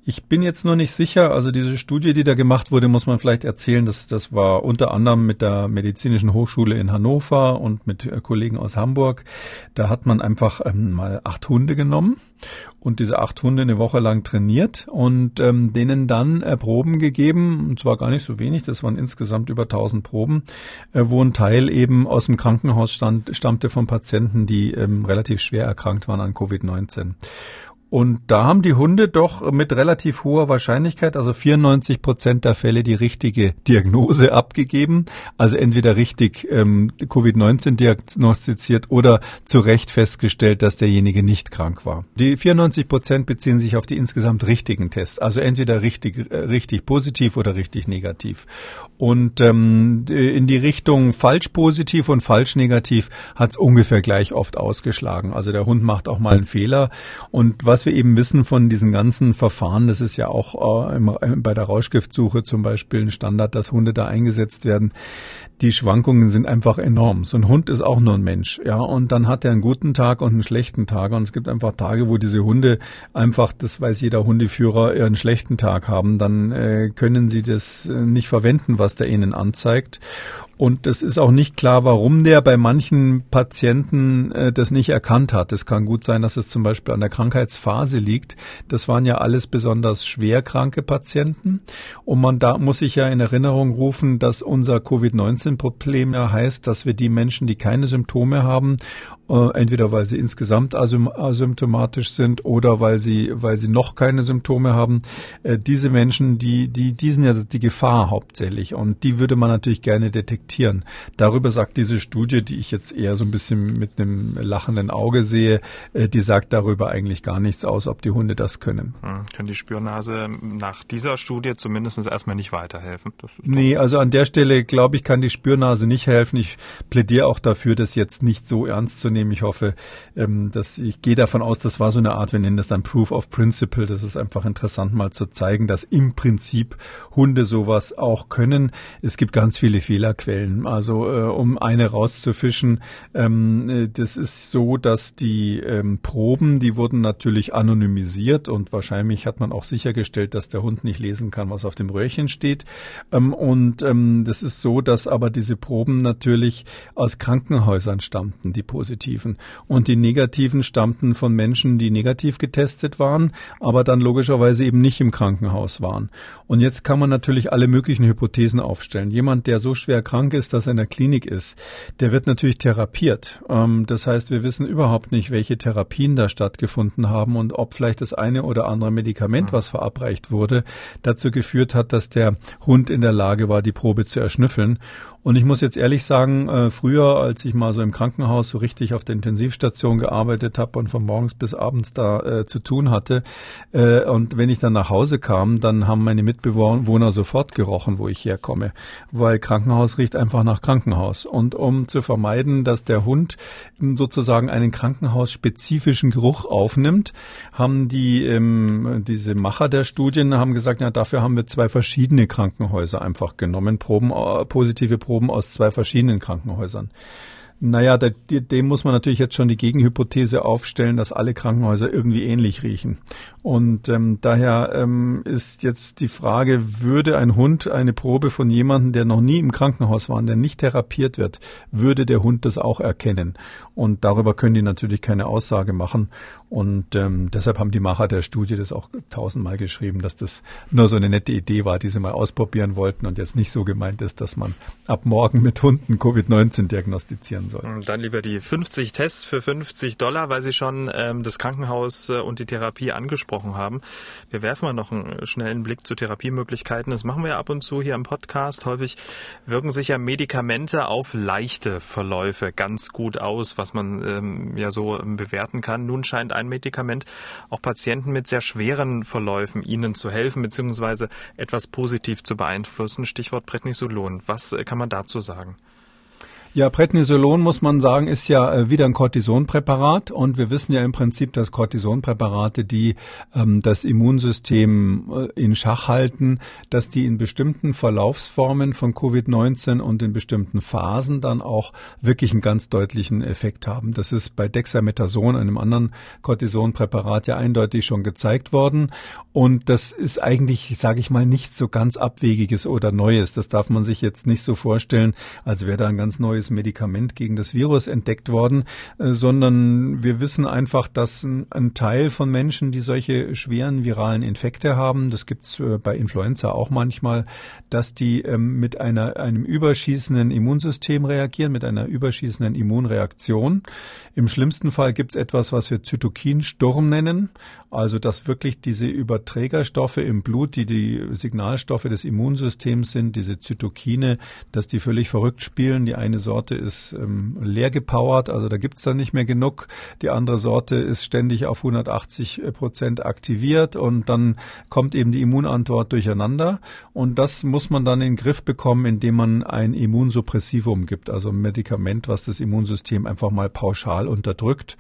Ich bin jetzt nur nicht sicher, also diese Studie, die da gemacht wurde, muss man vielleicht erzählen, dass das war unter anderem mit der Medizinischen Hochschule in Hannover und mit äh, Kollegen aus Hamburg. Da hat man einfach ähm, mal acht Hunde genommen und diese acht Hunde eine Woche lang trainiert und ähm, denen dann äh, Proben gegeben, und zwar gar nicht so wenig, das waren insgesamt über 1000 Proben, äh, wo ein Teil eben aus dem Krankenhaus stand, stammte von Patienten, die ähm, relativ schwer erkrankt waren an Covid-19. Und da haben die Hunde doch mit relativ hoher Wahrscheinlichkeit, also 94 Prozent der Fälle, die richtige Diagnose abgegeben. Also entweder richtig ähm, Covid-19 diagnostiziert oder zu Recht festgestellt, dass derjenige nicht krank war. Die 94 Prozent beziehen sich auf die insgesamt richtigen Tests. Also entweder richtig, äh, richtig positiv oder richtig negativ. Und ähm, in die Richtung falsch positiv und falsch negativ hat es ungefähr gleich oft ausgeschlagen. Also der Hund macht auch mal einen Fehler. Und was was wir eben wissen von diesen ganzen Verfahren, das ist ja auch äh, bei der Rauschgiftsuche zum Beispiel ein Standard, dass Hunde da eingesetzt werden. Die Schwankungen sind einfach enorm. So ein Hund ist auch nur ein Mensch, ja, und dann hat er einen guten Tag und einen schlechten Tag. Und es gibt einfach Tage, wo diese Hunde einfach, das weiß jeder Hundeführer, einen schlechten Tag haben. Dann äh, können sie das äh, nicht verwenden, was der ihnen anzeigt. Und es ist auch nicht klar, warum der bei manchen Patienten äh, das nicht erkannt hat. Es kann gut sein, dass es zum Beispiel an der Krankheitsphase liegt. Das waren ja alles besonders schwer kranke Patienten. Und man da muss sich ja in Erinnerung rufen, dass unser Covid-19-Problem ja heißt, dass wir die Menschen, die keine Symptome haben, äh, entweder weil sie insgesamt asymptomatisch sind oder weil sie, weil sie noch keine Symptome haben, äh, diese Menschen, die, die, die sind ja die Gefahr hauptsächlich. Und die würde man natürlich gerne detektieren. Darüber sagt diese Studie, die ich jetzt eher so ein bisschen mit einem lachenden Auge sehe, äh, die sagt darüber eigentlich gar nichts aus, ob die Hunde das können. Hm. Kann die Spürnase nach dieser Studie zumindest erstmal nicht weiterhelfen? nee, also an der Stelle glaube ich, kann die Spürnase nicht helfen. Ich plädiere auch dafür, das jetzt nicht so ernst zu nehmen. Ich hoffe, ähm, dass ich gehe davon aus, das war so eine Art, wir nennen das dann Proof of Principle. Das ist einfach interessant mal zu zeigen, dass im Prinzip Hunde sowas auch können. Es gibt ganz viele Fehlerquellen Quellen. Also äh, um eine rauszufischen, ähm, äh, das ist so, dass die ähm, Proben, die wurden natürlich anonymisiert und wahrscheinlich hat man auch sichergestellt, dass der Hund nicht lesen kann, was auf dem Röhrchen steht. Ähm, und ähm, das ist so, dass aber diese Proben natürlich aus Krankenhäusern stammten, die positiven. Und die negativen stammten von Menschen, die negativ getestet waren, aber dann logischerweise eben nicht im Krankenhaus waren. Und jetzt kann man natürlich alle möglichen Hypothesen aufstellen. Jemand, der so schwer krank ist, dass er in der Klinik ist, der wird natürlich therapiert. Ähm, das heißt, wir wissen überhaupt nicht, welche Therapien da stattgefunden haben und ob vielleicht das eine oder andere Medikament, was verabreicht wurde, dazu geführt hat, dass der Hund in der Lage war, die Probe zu erschnüffeln. Und ich muss jetzt ehrlich sagen, äh, früher, als ich mal so im Krankenhaus so richtig auf der Intensivstation gearbeitet habe und von morgens bis abends da äh, zu tun hatte, äh, und wenn ich dann nach Hause kam, dann haben meine Mitbewohner sofort gerochen, wo ich herkomme, weil Krankenhaus riecht einfach nach Krankenhaus. Und um zu vermeiden, dass der Hund sozusagen einen krankenhausspezifischen Geruch aufnimmt, haben die ähm, diese Macher der Studien haben gesagt, ja, dafür haben wir zwei verschiedene Krankenhäuser einfach genommen, Proben, äh, positive Proben Proben aus zwei verschiedenen Krankenhäusern. Naja, da, dem muss man natürlich jetzt schon die Gegenhypothese aufstellen, dass alle Krankenhäuser irgendwie ähnlich riechen. Und ähm, daher ähm, ist jetzt die Frage, würde ein Hund eine Probe von jemandem, der noch nie im Krankenhaus war, der nicht therapiert wird, würde der Hund das auch erkennen? Und darüber können die natürlich keine Aussage machen. Und ähm, deshalb haben die Macher der Studie das auch tausendmal geschrieben, dass das nur so eine nette Idee war, die sie mal ausprobieren wollten und jetzt nicht so gemeint ist, dass man ab morgen mit Hunden Covid-19 diagnostizieren soll. Dann lieber die 50 Tests für 50 Dollar, weil Sie schon ähm, das Krankenhaus äh, und die Therapie angesprochen haben. Wir werfen mal noch einen schnellen Blick zu Therapiemöglichkeiten. Das machen wir ja ab und zu hier im Podcast. Häufig wirken sich ja Medikamente auf leichte Verläufe ganz gut aus, was man ähm, ja so bewerten kann. Nun scheint ein Medikament auch Patienten mit sehr schweren Verläufen ihnen zu helfen, beziehungsweise etwas positiv zu beeinflussen. Stichwort Prednisolon. Was äh, kann man dazu sagen? Ja, Prednisolon muss man sagen, ist ja äh, wieder ein Cortisonpräparat und wir wissen ja im Prinzip, dass Cortisonpräparate, die ähm, das Immunsystem äh, in Schach halten, dass die in bestimmten Verlaufsformen von Covid-19 und in bestimmten Phasen dann auch wirklich einen ganz deutlichen Effekt haben. Das ist bei Dexamethason, einem anderen Cortisonpräparat, ja eindeutig schon gezeigt worden und das ist eigentlich, sage ich mal, nicht so ganz abwegiges oder Neues. Das darf man sich jetzt nicht so vorstellen, als wäre da ein ganz neues neues Medikament gegen das Virus entdeckt worden, äh, sondern wir wissen einfach, dass ein, Teil von Menschen, die solche schweren viralen Infekte haben, das gibt's äh, bei Influenza auch manchmal, dass die ähm, mit einer, einem überschießenden Immunsystem reagieren, mit einer überschießenden Immunreaktion. Im schlimmsten Fall gibt's etwas, was wir Zytokinsturm nennen, also dass wirklich diese Überträgerstoffe im Blut, die die Signalstoffe des Immunsystems sind, diese Zytokine, dass die völlig verrückt spielen. Die eine Sorte Sorte ist ähm, leer gepowert, also da gibt's dann nicht mehr genug. Die andere Sorte ist ständig auf 180 Prozent aktiviert und dann kommt eben die Immunantwort durcheinander. Und das muss man dann in den Griff bekommen, indem man ein Immunsuppressivum gibt, also ein Medikament, was das Immunsystem einfach mal pauschal unterdrückt.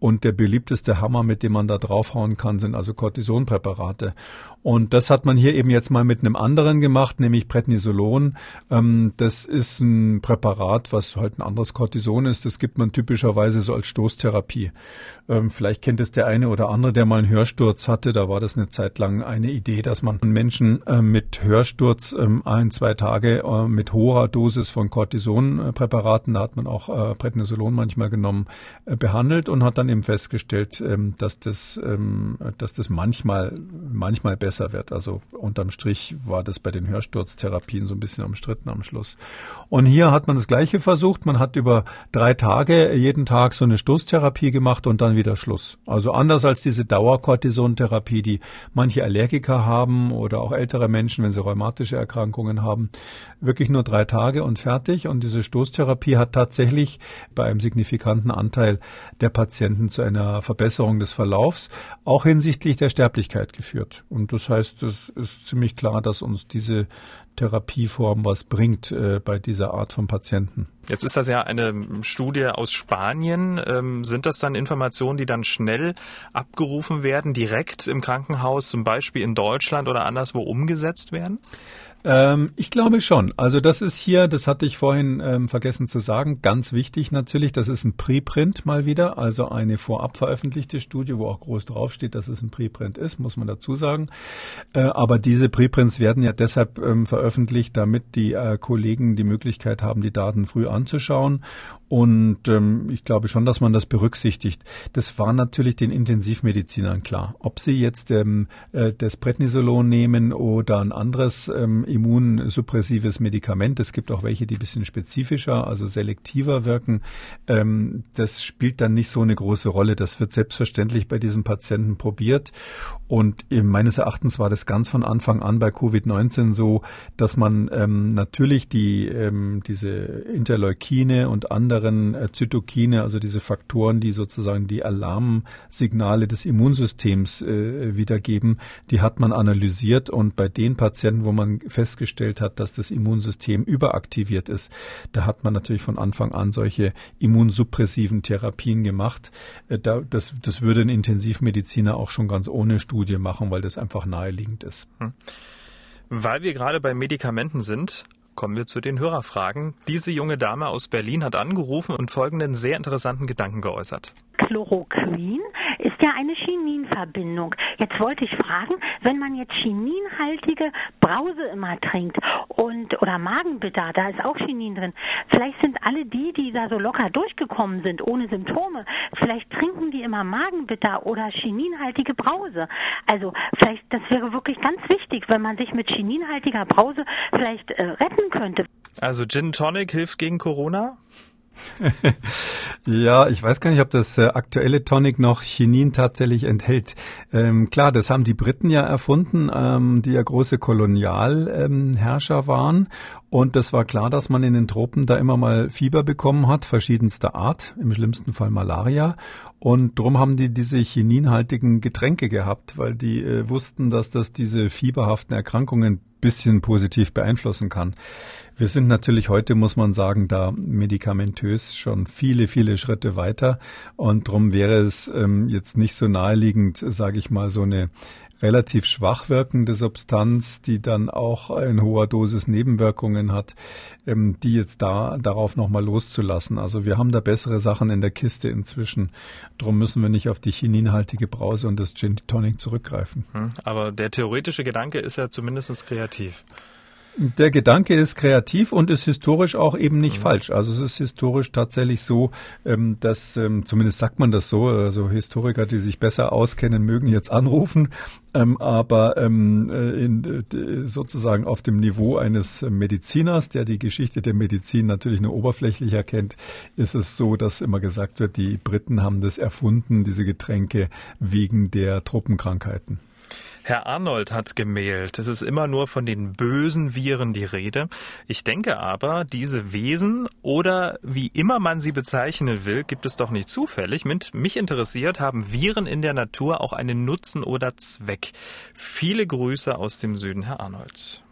Und der beliebteste Hammer, mit dem man da draufhauen kann, sind also Cortisonpräparate. Und das hat man hier eben jetzt mal mit einem anderen gemacht, nämlich Prednisolon. Ähm, das ist ein Präparat, was halt ein anderes Cortison ist. Das gibt man typischerweise so als Stoßtherapie. Ähm, vielleicht kennt es der eine oder andere, der mal einen Hörsturz hatte. Da war das eine Zeit lang eine Idee, dass man Menschen äh, mit Hörsturz ähm, ein, zwei Tage äh, mit hoher Dosis von Cortisonpräparaten, da hat man auch äh, Prednisolon manchmal genommen, behandelt und hat dann dann eben festgestellt, ähm, dass das, ähm, dass das manchmal, manchmal besser wird. Also unterm Strich war das bei den Hörsturztherapien so ein bisschen umstritten am Schluss. Und hier hat man das Gleiche versucht. Man hat über drei Tage jeden Tag so eine Stoßtherapie gemacht und dann wieder Schluss. Also anders als diese Dauerkortisontherapie, die manche Allergiker haben oder auch ältere Menschen, wenn sie rheumatische Erkrankungen haben. Wirklich nur drei Tage und fertig. Und diese Stoßtherapie hat tatsächlich bei einem signifikanten Anteil der Patienten Patienten zu einer Verbesserung des Verlaufs, auch hinsichtlich der Sterblichkeit geführt. Und das heißt, es ist ziemlich klar, dass uns diese Therapieform was bringt äh, bei dieser Art von Patienten. Jetzt ist das ja eine Studie aus Spanien. Ähm, sind das dann Informationen, die dann schnell abgerufen werden, direkt im Krankenhaus, zum Beispiel in Deutschland oder anderswo umgesetzt werden? Ähm, ich glaube schon. Also das ist hier, das hatte ich vorhin ähm, vergessen zu sagen, ganz wichtig natürlich. Das ist ein Preprint mal wieder, also eine vorab veröffentlichte Studie, wo auch groß draufsteht, dass es ein Preprint ist, muss man dazu sagen. Äh, aber diese Preprints werden ja deshalb ähm, veröffentlicht, damit die äh, Kollegen die Möglichkeit haben, die Daten früh anzuschauen. Und ähm, ich glaube schon, dass man das berücksichtigt. Das war natürlich den Intensivmedizinern klar. Ob sie jetzt ähm, äh, das Prednisolon nehmen oder ein anderes ähm, immunsuppressives Medikament. Es gibt auch welche, die bisschen spezifischer, also selektiver wirken. Ähm, das spielt dann nicht so eine große Rolle. Das wird selbstverständlich bei diesen Patienten probiert. Und meines Erachtens war das ganz von Anfang an bei Covid-19 so, dass man ähm, natürlich die ähm, diese Interleukine und anderen äh, Zytokine, also diese Faktoren, die sozusagen die Alarmsignale des Immunsystems äh, wiedergeben, die hat man analysiert und bei den Patienten, wo man festgestellt hat, dass das Immunsystem überaktiviert ist, da hat man natürlich von Anfang an solche immunsuppressiven Therapien gemacht. Äh, das, das würde ein Intensivmediziner auch schon ganz ohne Studie machen, weil das einfach naheliegend ist. Hm. Weil wir gerade bei Medikamenten sind, Kommen wir zu den Hörerfragen. Diese junge Dame aus Berlin hat angerufen und folgenden sehr interessanten Gedanken geäußert. Chloroquin Chininverbindung. Jetzt wollte ich fragen, wenn man jetzt chininhaltige Brause immer trinkt und oder Magenbitter, da ist auch Chinin drin. Vielleicht sind alle die, die da so locker durchgekommen sind, ohne Symptome, vielleicht trinken die immer Magenbitter oder chininhaltige Brause. Also vielleicht, das wäre wirklich ganz wichtig, wenn man sich mit chininhaltiger Brause vielleicht äh, retten könnte. Also Gin Tonic hilft gegen Corona? ja, ich weiß gar nicht, ob das äh, aktuelle Tonic noch Chinin tatsächlich enthält. Ähm, klar, das haben die Briten ja erfunden, ähm, die ja große Kolonialherrscher ähm, waren. Und das war klar, dass man in den Tropen da immer mal Fieber bekommen hat, verschiedenster Art, im schlimmsten Fall Malaria. Und drum haben die diese chininhaltigen Getränke gehabt, weil die äh, wussten, dass das diese fieberhaften Erkrankungen bisschen positiv beeinflussen kann. Wir sind natürlich heute, muss man sagen, da medikamentös schon viele, viele Schritte weiter. Und darum wäre es ähm, jetzt nicht so naheliegend, sage ich mal, so eine relativ schwach wirkende Substanz, die dann auch in hoher Dosis Nebenwirkungen hat, ähm, die jetzt da darauf nochmal loszulassen. Also wir haben da bessere Sachen in der Kiste inzwischen. Drum müssen wir nicht auf die chininhaltige Brause und das Gin Tonic zurückgreifen. Hm, aber der theoretische Gedanke ist ja zumindest kreativ. Der Gedanke ist kreativ und ist historisch auch eben nicht mhm. falsch. Also es ist historisch tatsächlich so, ähm, dass ähm, zumindest sagt man das so, also Historiker, die sich besser auskennen, mögen jetzt anrufen, ähm, aber äh, in, sozusagen auf dem Niveau eines Mediziners, der die Geschichte der Medizin natürlich nur oberflächlich erkennt, ist es so, dass immer gesagt wird, die Briten haben das erfunden, diese Getränke wegen der Truppenkrankheiten. Herr Arnold hat gemailt. Es ist immer nur von den bösen Viren die Rede. Ich denke aber, diese Wesen oder wie immer man sie bezeichnen will, gibt es doch nicht zufällig. Mit mich interessiert, haben Viren in der Natur auch einen Nutzen oder Zweck? Viele Grüße aus dem Süden, Herr Arnold.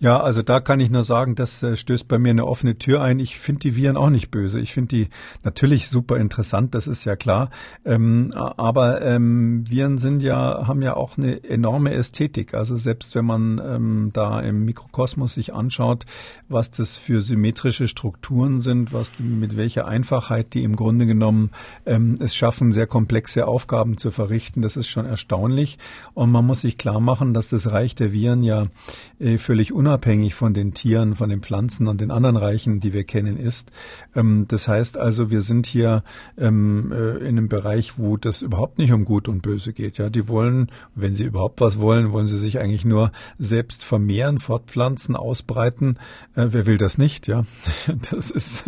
Ja, also da kann ich nur sagen, das äh, stößt bei mir eine offene Tür ein. Ich finde die Viren auch nicht böse. Ich finde die natürlich super interessant, das ist ja klar. Ähm, aber ähm, Viren sind ja, haben ja auch eine enorme Ästhetik. Also selbst wenn man ähm, da im Mikrokosmos sich anschaut, was das für symmetrische Strukturen sind, was mit welcher Einfachheit die im Grunde genommen ähm, es schaffen, sehr komplexe Aufgaben zu verrichten, das ist schon erstaunlich. Und man muss sich klar machen, dass das Reich der Viren ja äh, völlig unabhängig von den Tieren, von den Pflanzen und den anderen Reichen, die wir kennen, ist. Ähm, das heißt also, wir sind hier ähm, äh, in einem Bereich, wo das überhaupt nicht um Gut und Böse geht. Ja, die wollen, wenn sie überhaupt was wollen, wollen sie sich eigentlich nur selbst vermehren, fortpflanzen, ausbreiten. Äh, wer will das nicht? Ja, das ist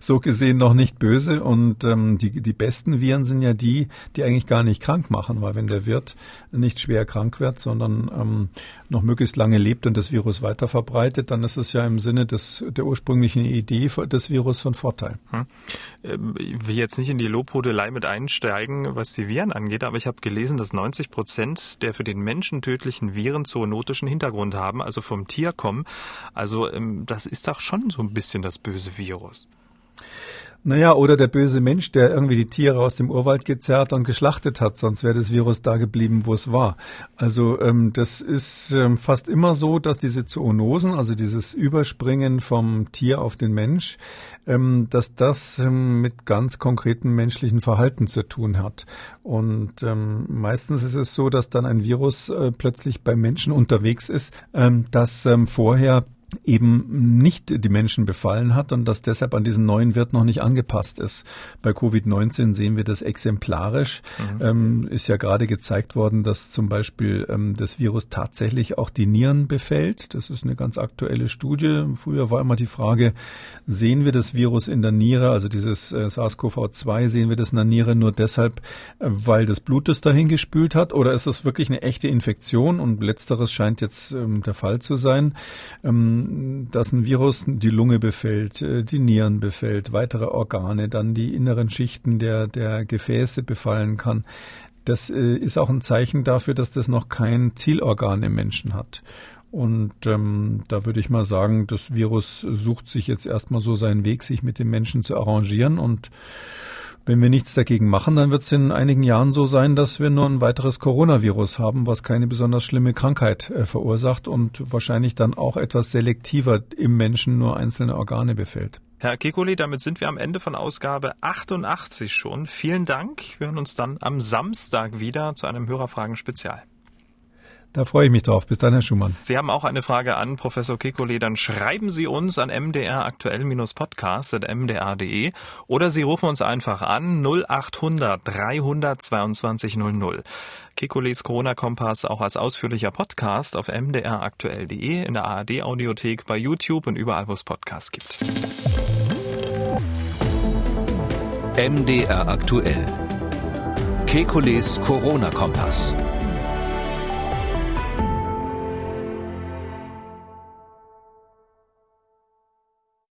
so gesehen noch nicht böse. Und ähm, die, die besten Viren sind ja die, die eigentlich gar nicht krank machen, weil wenn der Wirt nicht schwer krank wird, sondern noch möglichst lange lebt und das Virus weiter weiter verbreitet, dann ist es ja im Sinne des, der ursprünglichen Idee des Virus von Vorteil. Hm. Ähm, ich will jetzt nicht in die Lobhudelei mit einsteigen, was die Viren angeht, aber ich habe gelesen, dass 90 Prozent der für den Menschen tödlichen Viren zoonotischen Hintergrund haben, also vom Tier kommen. Also ähm, das ist doch schon so ein bisschen das böse Virus. Naja, oder der böse Mensch, der irgendwie die Tiere aus dem Urwald gezerrt und geschlachtet hat, sonst wäre das Virus da geblieben, wo es war. Also ähm, das ist ähm, fast immer so, dass diese Zoonosen, also dieses Überspringen vom Tier auf den Mensch, ähm, dass das ähm, mit ganz konkreten menschlichen Verhalten zu tun hat. Und ähm, meistens ist es so, dass dann ein Virus äh, plötzlich bei Menschen unterwegs ist, ähm, das ähm, vorher eben nicht die Menschen befallen hat und dass deshalb an diesen neuen Wirt noch nicht angepasst ist. Bei Covid-19 sehen wir das exemplarisch. Mhm. Ähm, ist ja gerade gezeigt worden, dass zum Beispiel ähm, das Virus tatsächlich auch die Nieren befällt. Das ist eine ganz aktuelle Studie. Früher war immer die Frage, sehen wir das Virus in der Niere, also dieses äh, SARS-CoV-2, sehen wir das in der Niere nur deshalb, äh, weil das Blut es dahin gespült hat oder ist das wirklich eine echte Infektion? Und letzteres scheint jetzt ähm, der Fall zu sein. Ähm, dass ein Virus die Lunge befällt, äh, die Nieren befällt, weitere Organe, dann die inneren Schichten der, der Gefäße befallen kann. Das äh, ist auch ein Zeichen dafür, dass das noch kein Zielorgan im Menschen hat. Und ähm, da würde ich mal sagen, das Virus sucht sich jetzt erstmal so seinen Weg, sich mit dem Menschen zu arrangieren und Wenn wir nichts dagegen machen, dann wird es in einigen Jahren so sein, dass wir nur ein weiteres Coronavirus haben, was keine besonders schlimme Krankheit äh, verursacht und wahrscheinlich dann auch etwas selektiver im Menschen nur einzelne Organe befällt. Herr Kekuli, damit sind wir am Ende von Ausgabe 88 schon. Vielen Dank. Wir hören uns dann am Samstag wieder zu einem Hörerfragen-Spezial. Da freue ich mich drauf. Bis dann, Herr Schumann. Sie haben auch eine Frage an Professor Kekulé, dann schreiben Sie uns an mdraktuell-podcast.mdr.de oder Sie rufen uns einfach an 0800 322 00. Kekulés Corona-Kompass auch als ausführlicher Podcast auf mdraktuell.de, in der ARD-Audiothek, bei YouTube und überall, wo es Podcasts gibt. MDR aktuell. Kekules Corona-Kompass.